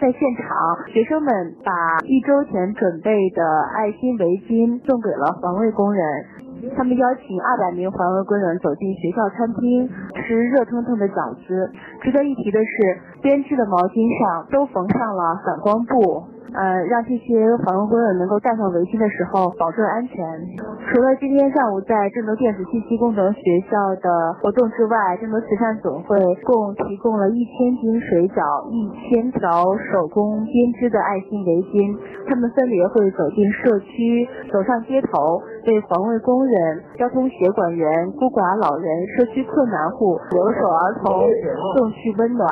在现场，学生们把一周前准备的爱心围巾送给了环卫工人。他们邀请二百名环卫工人走进学校餐厅，吃热腾腾的饺子。值得一提的是，编织的毛巾上都缝上了反光布。呃，让这些环卫工人能够戴上围巾的时候保证安全。除了今天上午在郑州电子信息工程学校的活动之外，郑州慈善总会共提供了一千斤水饺、一千条手工编织的爱心围巾。他们分别会走进社区，走上街头，为环卫工人、交通协管员、孤寡老人、社区困难户、留守儿童送去温暖。